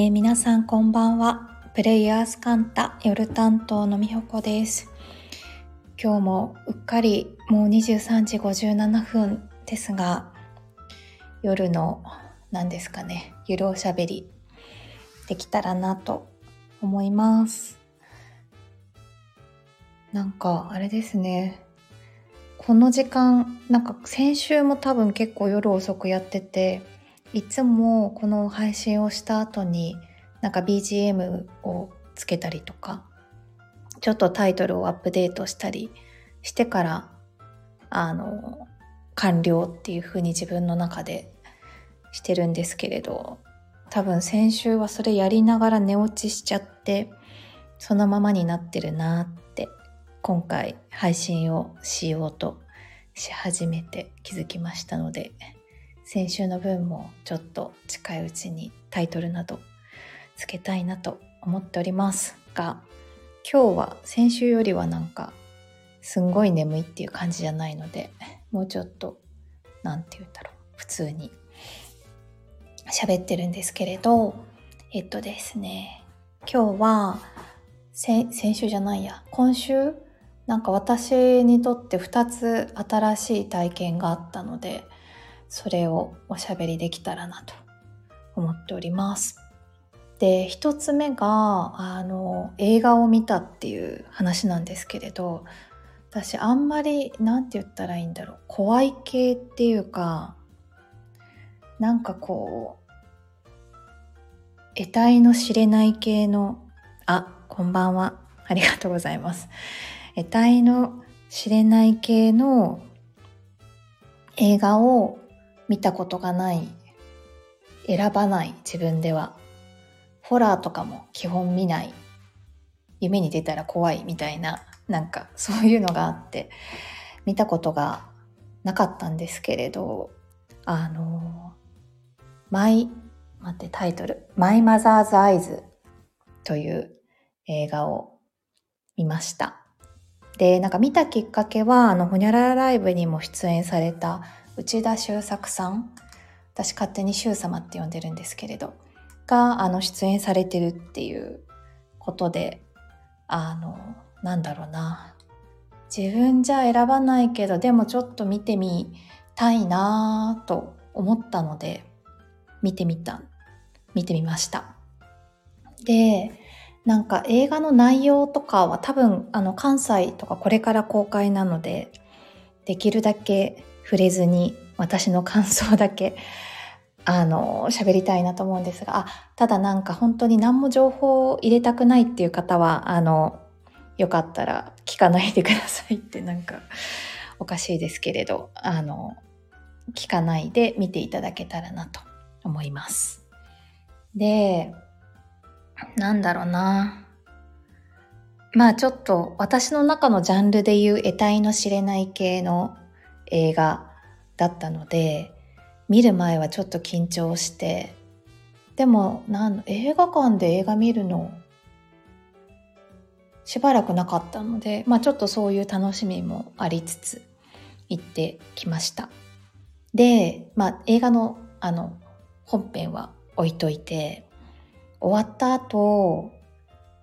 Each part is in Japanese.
えー、皆さんこんばんは。プレイヤースカンタ夜担当のみほこです。今日もうっかりもう23時57分ですが、夜の何ですかね、ゆるおしゃべりできたらなと思います。なんかあれですね。この時間、なんか先週も多分結構夜遅くやってて、いつもこの配信をした後になんか BGM をつけたりとかちょっとタイトルをアップデートしたりしてからあの完了っていう風に自分の中でしてるんですけれど多分先週はそれやりながら寝落ちしちゃってそのままになってるなって今回配信をしようとし始めて気づきましたので。先週の分もちょっと近いうちにタイトルなどつけたいなと思っておりますが今日は先週よりはなんかすんごい眠いっていう感じじゃないのでもうちょっと何て言うんだろう普通に喋ってるんですけれどえっとですね今日は先週じゃないや今週なんか私にとって2つ新しい体験があったのでそれをおしゃべりできたらなと思っております。で一つ目があの映画を見たっていう話なんですけれど私あんまり何て言ったらいいんだろう。怖い系っていうかなんかこう得体の知れない系のあこんばんは。ありがとうございます。得体の知れない系の映画を見たことがない選ばない自分では。ホラーとかも基本見ない。夢に出たら怖いみたいななんかそういうのがあって見たことがなかったんですけれどあのマイ待ってタイトル「マイ・マザーズ・アイズ」という映画を見ました。でなんか見たきっかけはあのホニャララライブにも出演された内田修作さん私勝手に修様って呼んでるんですけれどがあの出演されてるっていうことであのなんだろうな。自分じゃ選ばないけどでもちょっと見てみたいなと思ったので見てみた見てみました。でなんか映画の内容とかは多分あの関西とかこれから公開なのでできるだけ触れずに私の感想だけ あの喋りたいなと思うんですがあただなんか本当に何も情報を入れたくないっていう方はあのよかったら聞かないでくださいってなんかおかしいですけれどあの聞かないで見ていただけたらなと思います。でなんだろうなまあちょっと私の中のジャンルで言う得体の知れない系の映画だったので見る前はちょっと緊張してでもなん映画館で映画見るのしばらくなかったので、まあ、ちょっとそういう楽しみもありつつ行ってきました。で、まあ、映画のあの本編は置いといて終わった後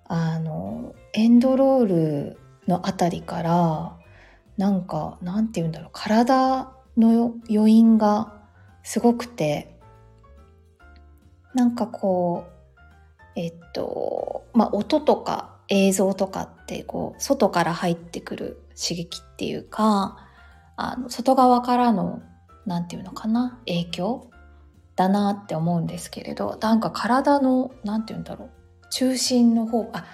あのエンドロールのあたりからなんかなんて言うんだろう。体の余韻がすごくてなんかこうえっとまあ音とか映像とかってこう外から入ってくる刺激っていうかあの外側からの何て言うのかな影響だなって思うんですけれどなんか体の何て言うんだろう。中心の方あ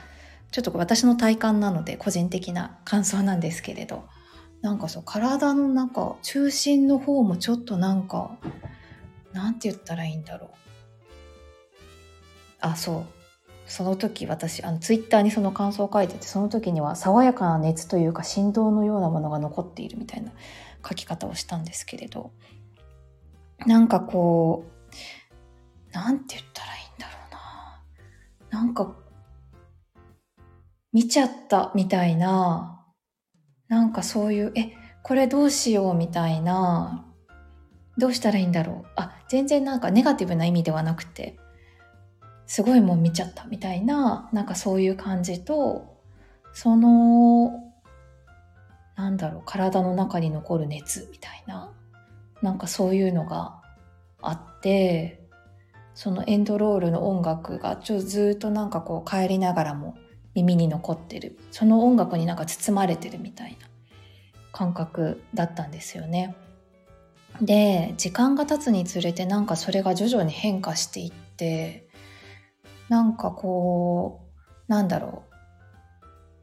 ちょっと私の体感なので個人的な感想なんですけれど。なんかそう体の中中心の方もちょっとなんかなんて言ったらいいんだろう。あそう。その時私あのツイッターにその感想を書いててその時には爽やかな熱というか振動のようなものが残っているみたいな書き方をしたんですけれど。なんかこうなんて言ったらいいんだろうな。なんか見ちゃったみたいななんかそういう、え、これどうしようみたいな、どうしたらいいんだろう。あ、全然なんかネガティブな意味ではなくて、すごいもん見ちゃったみたいな、なんかそういう感じと、その、なんだろう、体の中に残る熱みたいな、なんかそういうのがあって、そのエンドロールの音楽がちょっとずっとなんかこう帰りながらも耳に残ってる。その音楽になんか包まれてるみたいな感覚だったんですよね。で、時間が経つにつれてなんかそれが徐々に変化していって、なんかこう、なんだろ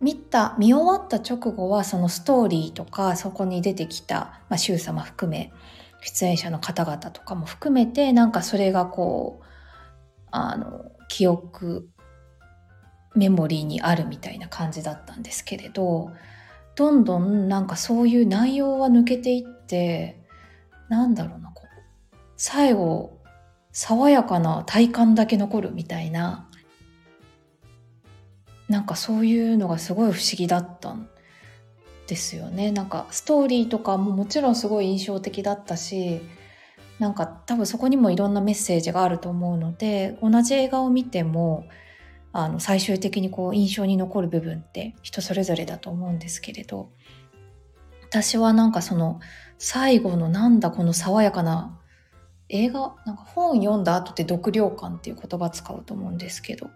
う。見た、見終わった直後はそのストーリーとかそこに出てきた、まあ、様含め、出演者の方々とかも含めて、なんかそれがこう、あの、記憶、メモリーにあるみたいな感じだったんですけれど、どんどんなんかそういう内容は抜けていって、なんだろうな、こう、最後、爽やかな体感だけ残るみたいな、なんかそういうのがすごい不思議だったんですよね。なんかストーリーとかももちろんすごい印象的だったし、なんか多分そこにもいろんなメッセージがあると思うので、同じ映画を見ても、あの、最終的にこう印象に残る部分って人それぞれだと思うんですけれど、私はなんかその最後のなんだこの爽やかな映画、なんか本読んだ後って読量感っていう言葉使うと思うんですけど、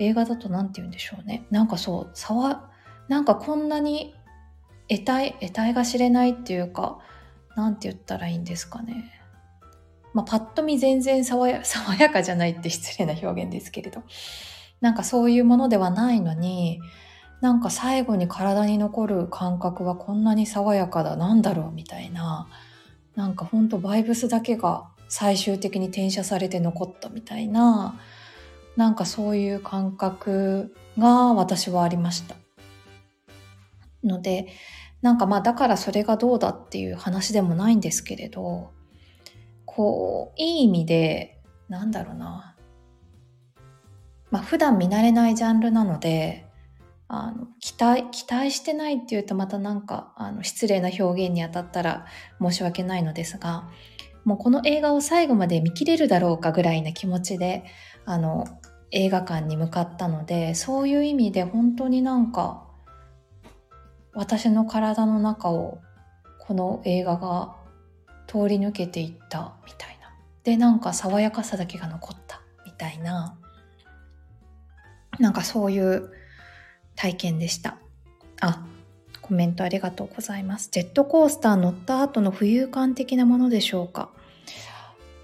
映画だと何て言うんでしょうね。なんかそう、さわ、なんかこんなに得体、得体が知れないっていうか、なんて言ったらいいんですかね。まあ、パッと見全然爽や かじゃないって失礼な表現ですけれど、なんかそういうものではないのに、なんか最後に体に残る感覚はこんなに爽やかだ、なんだろうみたいな、なんかほんとバイブスだけが最終的に転写されて残ったみたいな、なんかそういう感覚が私はありました。ので、なんかまあだからそれがどうだっていう話でもないんですけれど、こう、いい意味で、なんだろうな。まあ普段見慣れないジャンルなので、あの、期待、期待してないっていうとまたなんか、あの、失礼な表現にあたったら申し訳ないのですが、もうこの映画を最後まで見切れるだろうかぐらいな気持ちで、あの、映画館に向かったので、そういう意味で本当になんか、私の体の中をこの映画が通り抜けていったみたいな。で、なんか爽やかさだけが残ったみたいな、なんかそういう体験でした。あ、コメントありがとうございます。ジェットコースター乗った後の浮遊感的なものでしょうか？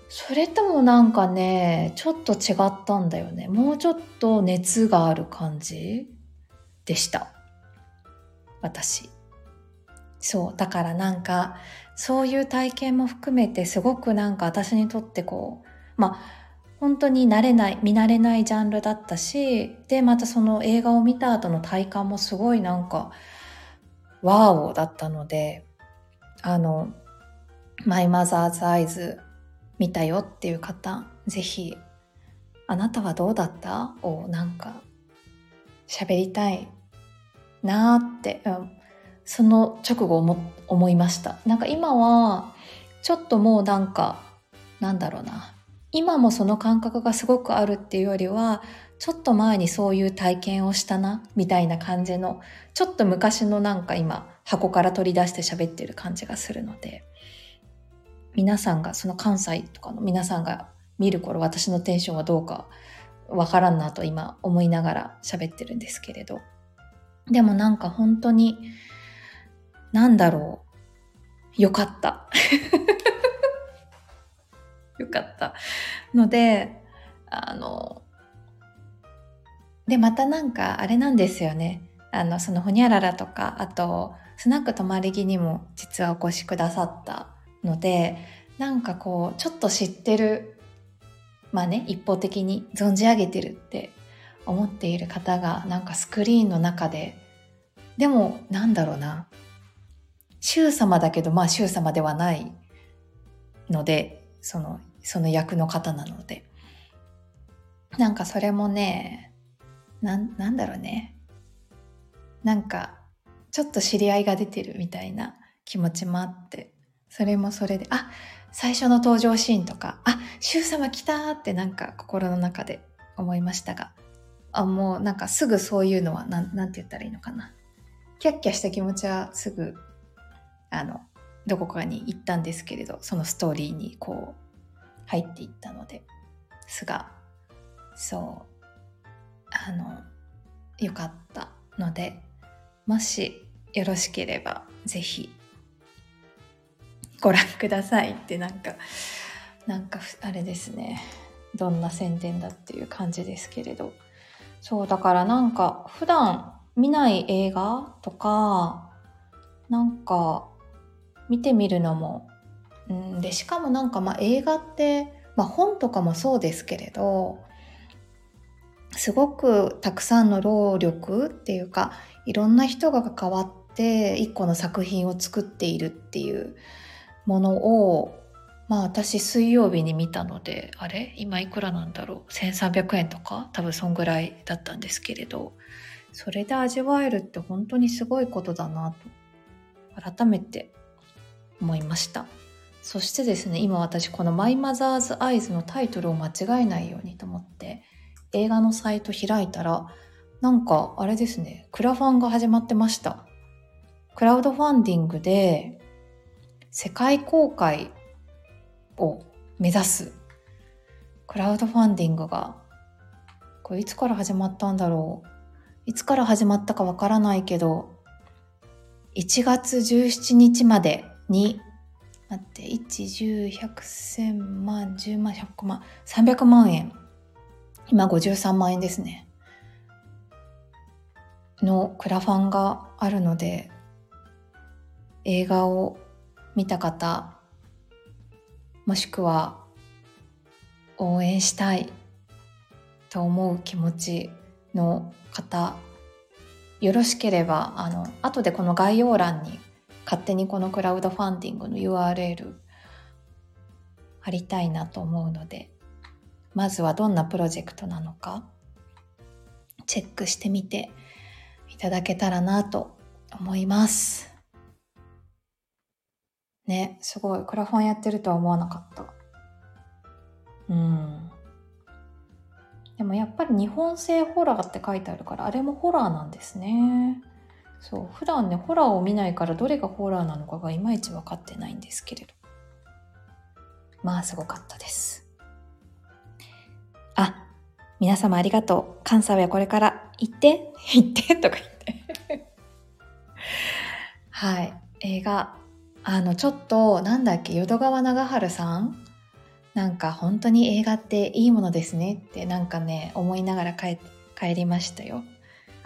それともなんかね、ちょっと違ったんだよね。もうちょっと熱がある感じでした。私。そう。だからなんか、そういう体験も含めてすごくなんか私にとってこう、まあ、本当に慣れない、見慣れないジャンルだったし、で、またその映画を見た後の体感もすごいなんか、ワーオだったので、あの、マイマザーズアイズ見たよっていう方、ぜひ、あなたはどうだった？をなんか、喋りたいなーって、うん、その直後思思いました。なんか今は、ちょっともうなんか、なんだろうな。今もその感覚がすごくあるっていうよりは、ちょっと前にそういう体験をしたな、みたいな感じの、ちょっと昔のなんか今、箱から取り出して喋ってる感じがするので、皆さんが、その関西とかの皆さんが見る頃、私のテンションはどうかわからんなと今思いながら喋ってるんですけれど。でもなんか本当に、なんだろう。よかった。よかった。ので、あの、で、またなんかあれなんですよね。あの、そのほにゃららとか、あと、スナック泊まり木にも実はお越しくださったので、なんかこう、ちょっと知ってる、まあね、一方的に存じ上げてるって思っている方が、なんかスクリーンの中で、でも、なんだろうな、衆様だけど、まあ衆様ではないので、その、その役の方なので。なんかそれもね、なん、だろうね。なんか、ちょっと知り合いが出てるみたいな気持ちもあって、それもそれで、あ、最初の登場シーンとか、あ、衆様来たってなんか心の中で思いましたが、あ、もうなんかすぐそういうのは、なん、なんて言ったらいいのかな。キャッキャした気持ちはすぐ、あの、どこかに行ったんですけれど、そのストーリーにこう、入っていったので、すが、そう、あの、よかったので、もしよろしければ、ぜひ、ご覧くださいってなんか、なんかあれですね。どんな宣伝だっていう感じですけれど。そう、だからなんか普段見ない映画とか、なんか見てみるのも、うん、で、しかもなんかまあ映画って、まあ本とかもそうですけれど、すごくたくさんの労力っていうか、いろんな人が関わって一個の作品を作っているっていうものをまあ私水曜日に見たのであれ？今いくらなんだろう？1300円とか？多分そんぐらいだったんですけれど。それで味わえるって本当にすごいことだなと改めて思いました。そしてですね今私この「マイ・マザーズ・アイズ」のタイトルを間違えないようにと思って映画のサイト開いたらなんかあれですねクラファンが始まってました。クラウドファンディングで世界公開を目指す。クラウドファンディングがこれいつから始まったんだろう。いつから始まったかわからないけど1月17日までに待って1 10 100 1000万10万100万300万円。今53万円ですね。のクラファンがあるので映画を見た方もしくは応援したいと思う気持ちの方よろしければあの後でこの概要欄に勝手にこのクラウドファンディングの URL 貼りたいなと思うのでまずはどんなプロジェクトなのかチェックしてみていただけたらなと思います。ね、すごい。クラファンやってるとは思わなかった。うん。でもやっぱり日本製ホラーって書いてあるから、あれもホラーなんですね。そう。普段ね、ホラーを見ないからどれがホラーなのかがいまいち分かってないんですけれど。まあ、すごかったです。あ、皆様ありがとう。関西はこれから行って、行ってとか言って はい。映画あの、ちょっと、なんだっけ、淀川長春さん？なんか本当に映画っていいものですねってなんかね、思いながら帰帰りましたよ。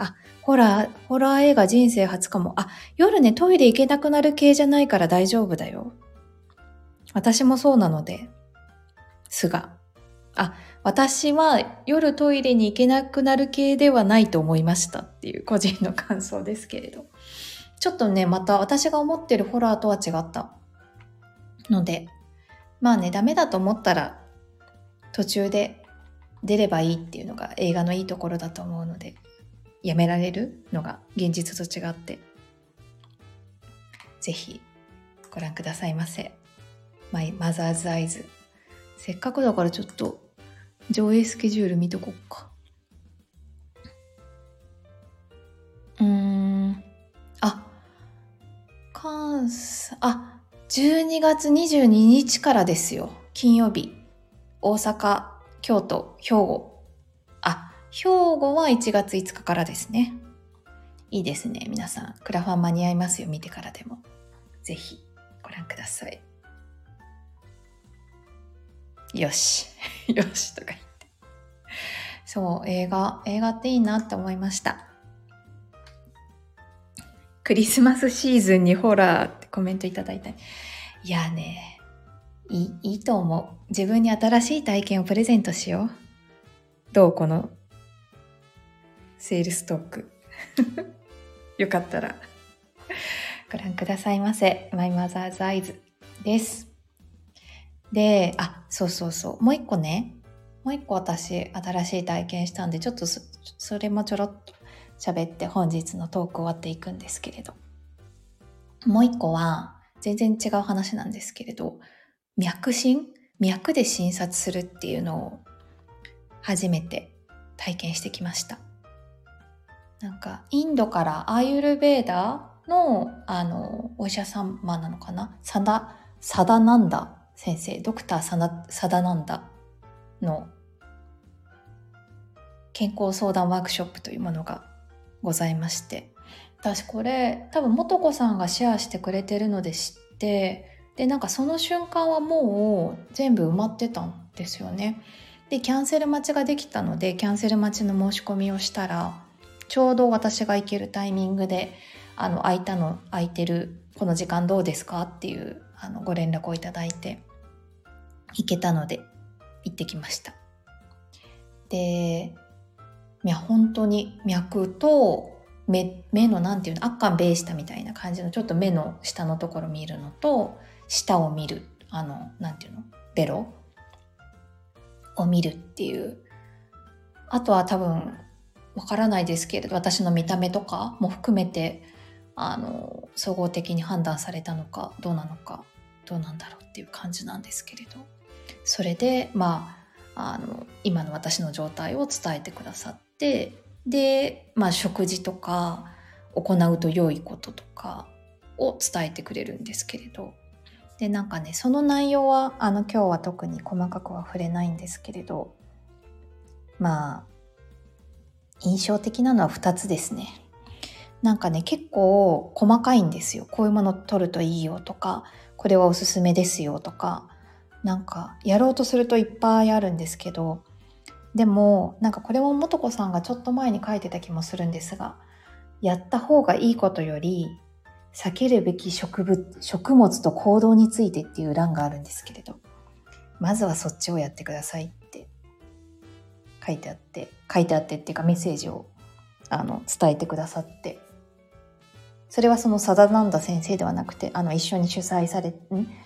あ、ホラー、ホラー映画人生初かも。あ、夜ね、トイレ行けなくなる系じゃないから大丈夫だよ。私もそうなので。すが。あ、私は夜トイレに行けなくなる系ではないと思いましたっていう個人の感想ですけれど。ちょっとね、また私が思ってるホラーとは違ったので、まあね、ダメだと思ったら途中で出ればいいっていうのが映画のいいところだと思うので、やめられるのが現実と違って、ぜひご覧くださいませ。マイ・マザーズ・アイズ。せっかくだからちょっと上映スケジュール見とこっか。うーん。あ、関西、あ、12月22日からですよ。金曜日。大阪、京都、兵庫。兵庫は1月5日からですね。いいですね。皆さん、クラファン間に合いますよ。見てからでも。ぜひ、ご覧ください。よし。よし、とか言って。そう、映画、映画っていいなって思いました。クリスマスシーズンにホラーってコメントいただいた。いやね、いい、いいと思う。自分に新しい体験をプレゼントしよう。どうこの、セールストーク。よかったら、ご覧くださいませ。マイマザーズアイズです。で、あ、そうそうそう。もう一個ね、もう一個私、新しい体験したんで、ちょっとそれもちょろっと喋って本日のトーク終わっていくんですけれど。もう一個は、全然違う話なんですけれど、脈診？脈で診察するっていうのを初めて体験してきました。なんか、インドからアーユルベーダの、あの、お医者様なのかな？サダ、サダナンダ先生、ドクターサダサダナンダの健康相談ワークショップというものがございまして、私これ多分素子さんがシェアしてくれてるので知って、で、なんかその瞬間はもう全部埋まってたんですよね。で、キャンセル待ちができたので、キャンセル待ちの申し込みをしたら、ちょうど私が行けるタイミングで、あの、空いたの、空いてる、この時間どうですかっていう、あの、ご連絡をいただいて、行けたので、行ってきました。で、いや、本当に脈と、目、目のなんていうの、アッカンベーシタみたいな感じの、ちょっと目の下のところ見るのと、舌を見る、あの、なんていうの、ベロを見るっていう。あとは多分、わからないですけれど、私の見た目とかも含めて、あの、総合的に判断されたのか、どうなのか、どうなんだろうっていう感じなんですけれど。それで、まあ、あの、今の私の状態を伝えてくださって、で、まあ、食事とか、行うと良いこととかを伝えてくれるんですけれど、で、なんかね、その内容は、あの、今日は特に細かくは触れないんですけれど、まあ、印象的なのは2つですね。なんかね、結構細かいんですよ。こういうもの取るといいよとか、これはおすすめですよとか、なんかやろうとするといっぱいあるんですけど、でも、なんかこれももとこさんがちょっと前に書いてた気もするんですが、やった方がいいことより、避けるべき植物、食物と行動についてっていう欄があるんですけれど、まずはそっちをやってくださいって書いてあって、書いてあってっていうかメッセージをあの伝えてくださって、それはそのサダナンダ先生ではなくて、あの一緒に主催され、ん？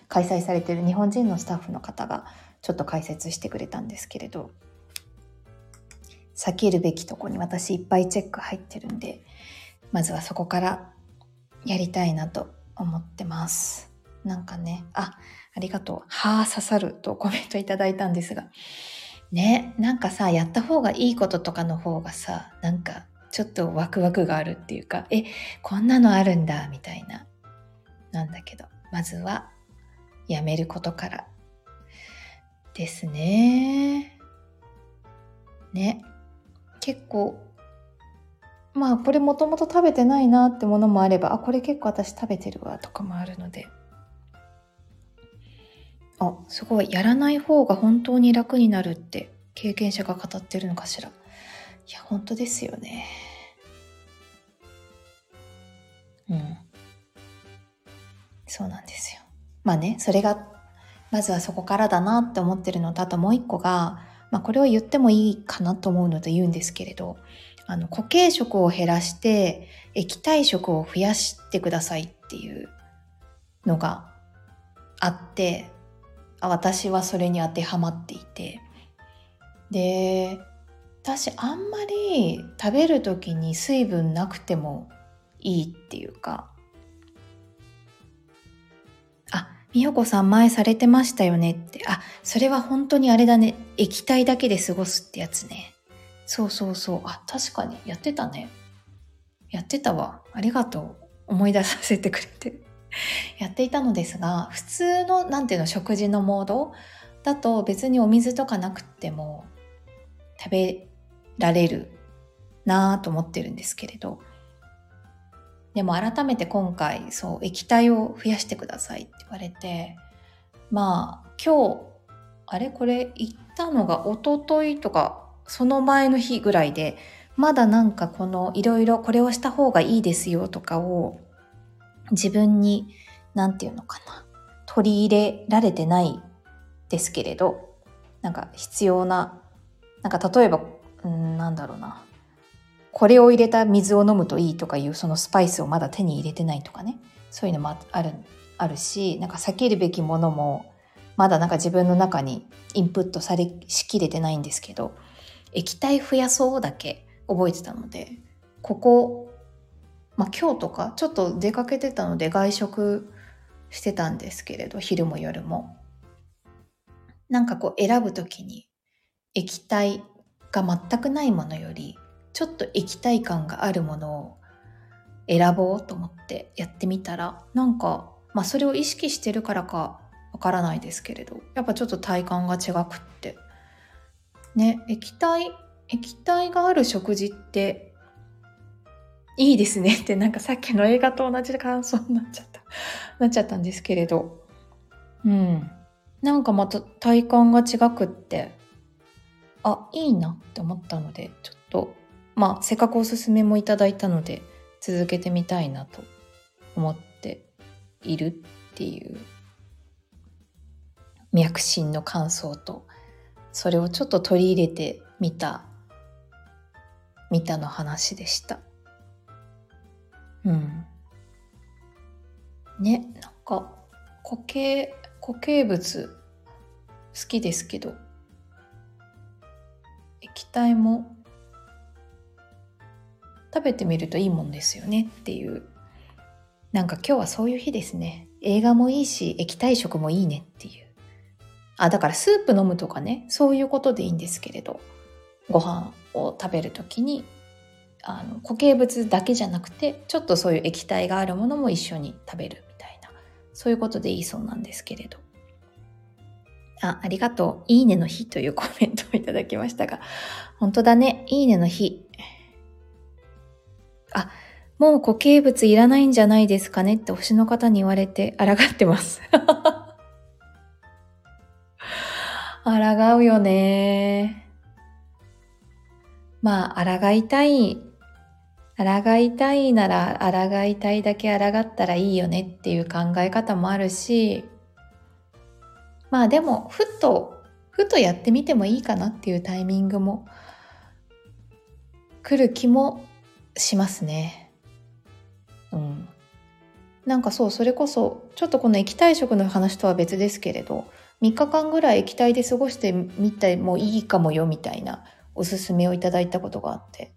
開催されてる日本人のスタッフの方がちょっと解説してくれたんですけれど、避けるべきとこに私いっぱいチェック入ってるんで、まずはそこからやりたいなと思ってます。なんかね、あ、ありがとう。はあ、刺さるとコメントいただいたんですが。ね、なんかさ、やった方がいいこととかの方がさ、なんかちょっとワクワクがあるっていうか、え、こんなのあるんだ、みたいな。なんだけど、まずは、やめることから。ですね。ね。結構まあこれもともと食べてないなってものもあればあこれ結構私食べてるわとかもあるのであすごい。やらない方が本当に楽になるって経験者が語ってるのかしら。いや本当ですよね。うん。そうなんですよ。まあねそれがまずはそこからだなって思ってるのとあともう一個がまあこれを言ってもいいかなと思うので言うんですけれどあの、固形食を減らして、液体食を増やしてくださいっていうのがあって、私はそれに当てはまっていて。で、私あんまり食べる時に水分なくてもいいっていうか、あ、みよこさん前されてましたよねって、あ、それは本当にあれだね、液体だけで過ごすってやつね。そうそうそう。あ、確かにやってたね。やってたわ。ありがとう。思い出させてくれて。やっていたのですが、普通の、なんていうの、食事のモードだと別にお水とかなくっても食べられるなぁと思ってるんですけれど。でも改めて今回、そう、液体を増やしてくださいって言われて、まあ、今日、あれ？これ言ったのが一昨日とかその前の日ぐらいで、まだなんかこのいろいろこれをした方がいいですよとかを自分に、なんていうのかな、取り入れられてないですけれど、なんか必要な、なんか例えば、ん、なんだろうな、これを入れた水を飲むといいとかいうそのスパイスをまだ手に入れてないとかね、そういうのもある、あるし、なんか避けるべきものもまだなんか自分の中にインプットされしきれてないんですけど、液体増やそうだけ覚えてたので、ここ、まあ今日とかちょっと出かけてたので外食してたんですけれど、昼も夜も。なんかこう選ぶときに液体が全くないものよりちょっと液体感があるものを選ぼうと思ってやってみたらなんか、まあ、それを意識してるからかわからないですけれどやっぱちょっと体感が違くってね液体液体がある食事っていいですねってなんかさっきの映画と同じ感想になっちゃった。なっちゃったんですけれど。うん。なんかまた体感が違くって。あいいなって思ったのでちょっとまあせっかくおすすめもいただいたので続けてみたいなと思っているっていう。脈診の感想とそれをちょっと取り入れてみたみたの話でした。ねなんか固形固形物好きですけど液体も食べてみるといいもんですよねっていう。なんか今日はそういう日ですね。映画もいいし液体食もいいねっていう。あだからスープ飲むとかねそういうことでいいんですけれどご飯を食べる時にあの固形物だけじゃなくてちょっとそういう液体があるものも一緒に食べるみたいなそういうことでいいそうなんですけれどあ、ありがとう。いいねの日というコメントをいただきましたが、本当だね。いいねの日。あ、もう固形物いらないんじゃないですかねって星の方に言われて抗ってます。抗うよね。まあ、抗いたい。抗いたいなら、抗いたいだけ抗ったらいいよねっていう考え方もあるし、まあでも、ふっと、ふとやってみてもいいかなっていうタイミングも来る気もしますね。うん。なんかそう、それこそ、ちょっとこの液体食の話とは別ですけれど、3日間ぐらい液体で過ごしてみてもいいかもよみたいなおすすめをいただいたことがあって。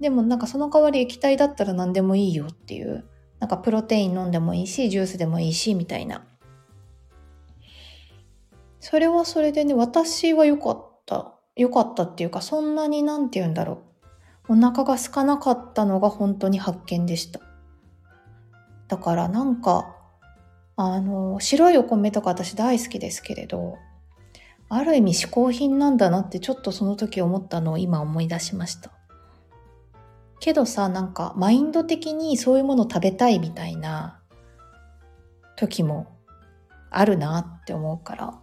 でもなんかその代わり液体だったら何でもいいよっていう、なんかプロテイン飲んでもいいし、ジュースでもいいし、みたいな。それはそれでね、私は良かった。良かったっていうか、そんなになんて言うんだろう。お腹が空かなかったのが本当に発見でした。だからなんか、あの、白いお米とか私大好きですけれど、ある意味嗜好品なんだなってちょっとその時思ったのを今思い出しました。けどさ、なんかマインド的にそういうもの食べたいみたいな時もあるなって思うから、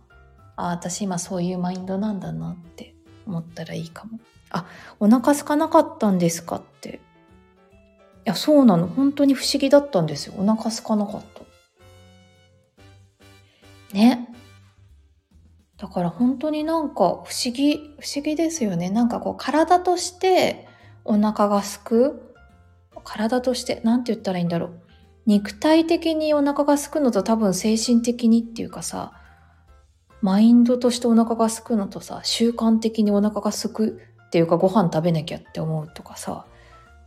あ、私今そういうマインドなんだなって思ったらいいかも。あ、お腹空かなかったんですかって。いや、そうなの。本当に不思議だったんですよ。お腹空かなかった。ね。だから本当になんか不思議、不思議ですよね。なんかこう体としてお腹がすく。体として、なんて言ったらいいんだろう。肉体的にお腹がすくのと多分精神的にっていうかさ、マインドとしてお腹がすくのとさ、習慣的にお腹がすくっていうかご飯食べなきゃって思うとかさ、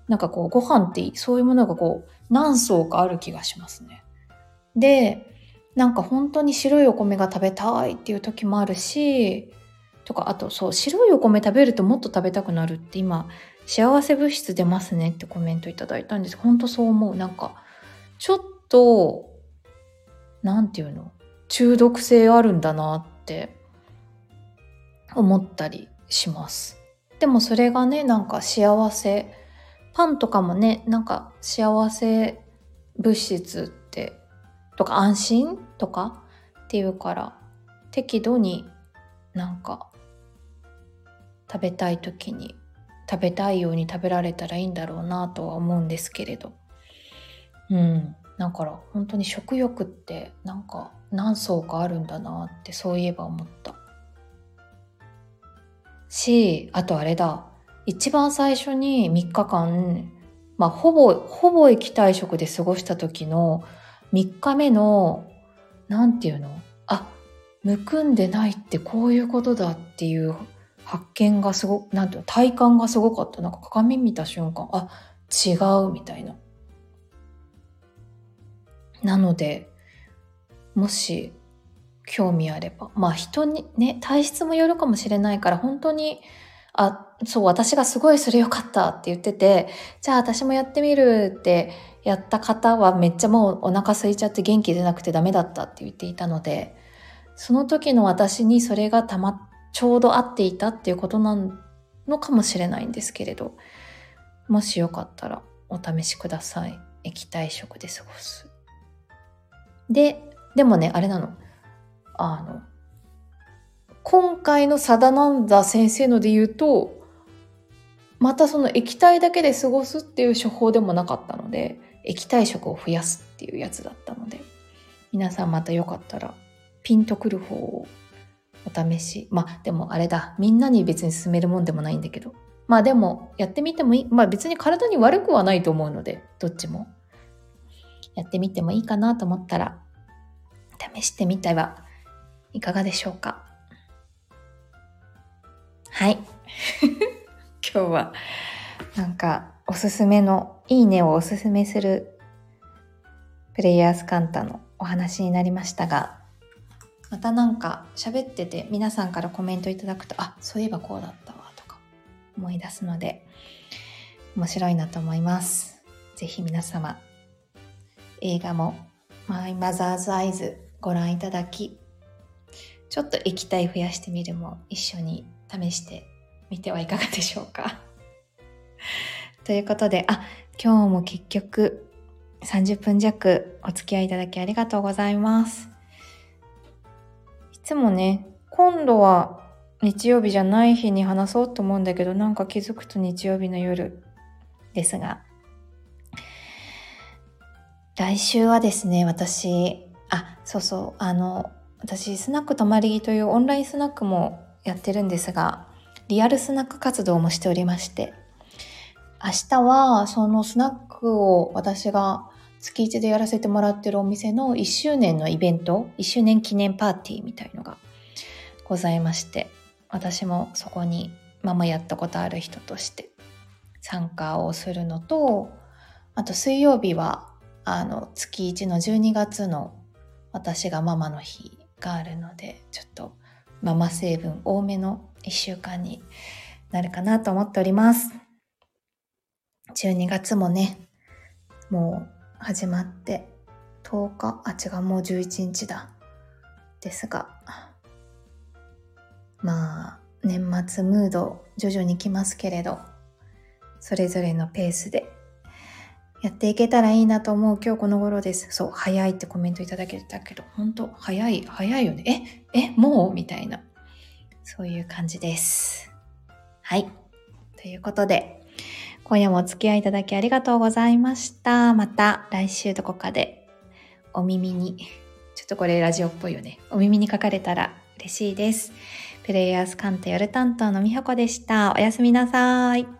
なんかこうご飯ってそういうものがこう何層かある気がしますね。で、なんか本当に白いお米が食べたいっていう時もあるし、とか、あとそう、白いお米食べるともっと食べたくなるって今、幸せ物質出ますねってコメントいただいたんです。本当そう思う。なんか、ちょっと、なんていうの？中毒性あるんだなって思ったりします。でもそれがね、なんか幸せ。パンとかもね、なんか幸せ物質って、とか安心とかっていうから、適度になんか食べたい時に食べたいように食べられたらいいんだろうなとは思うんですけれど。うん。だから本当に食欲ってなんか何層かあるんだなってそういえば思った。し、あとあれだ。一番最初に3日間、まあ、ほぼ、ほぼ液体食で過ごした時の3日目の、なんていうの？あ、むくんでないってこういうことだっていう発見がすご、なんていうの体感がすごかった。なんか鏡見た瞬間、あ、違うみたいな。なので、もし興味あれば。まあ人にね、体質もよるかもしれないから、本当に、あ、そう、私がすごいそれよかったって言ってて、じゃあ私もやってみるってやった方はめっちゃもうお腹空いちゃって元気出なくてダメだったって言っていたので、その時の私にそれがたま、ちょうど合っていたっていうことなのかもしれないんですけれど、もしよかったらお試しください。液体食で過ごす。で、でもね、あれなの。あの、今回のサダナンダ先生ので言うと、またその液体だけで過ごすっていう処方でもなかったので、液体食を増やすっていうやつだったので、皆さんまたよかったら、ピンとくる方をお試し。まあでもあれだ、みんなに別に勧めるもんでもないんだけど、まあでもやってみてもいい。まあ別に体に悪くはないと思うので、どっちも。やってみてもいいかなと思ったら、試してみてはいかがでしょうか。はい。今日はなんかおすすめのいいねをおすすめするプレイヤースカンタのお話になりましたが、またなんか喋ってて皆さんからコメントいただくと、あ、そういえばこうだったわとか思い出すので、面白いなと思います。ぜひ皆様、映画もマイマザーズアイズご覧いただき、ちょっと液体増やしてみるも一緒に試してみてはいかがでしょうか。ということで、あ、今日も結局30分弱お付き合いいただきありがとうございます。つもね、今度は日曜日じゃない日に話そうと思うんだけど、なんか気づくと日曜日の夜ですが、来週はですね、私、あ、そうそう、あの、私、スナック泊まりというオンラインスナックもやってるんですが、リアルスナック活動もしておりまして、明日はそのスナックを私が月1でやらせてもらってるお店の1周年のイベント、1周年記念パーティーみたいのがございまして、私もそこにママやったことある人として参加をするのと、あと水曜日はあの月1の12月の私がママの日があるので、ちょっとママ成分多めの1週間になるかなと思っております。12月もね、もう始まって10日、あ、違う、もう11日だ。ですが、まあ、年末ムード徐々に来ますけれど、それぞれのペースでやっていけたらいいなと思う今日この頃です。そう、早いってコメントいただけたけど、本当早い、早いよね。え、え、もう？みたいな。そういう感じです。はい。ということで、今夜もお付き合いいただきありがとうございました。また来週どこかでお耳に、ちょっとこれラジオっぽいよね。お耳に書かれたら嬉しいです。プレイヤースカンタ夜担当のみほこでした。おやすみなさい。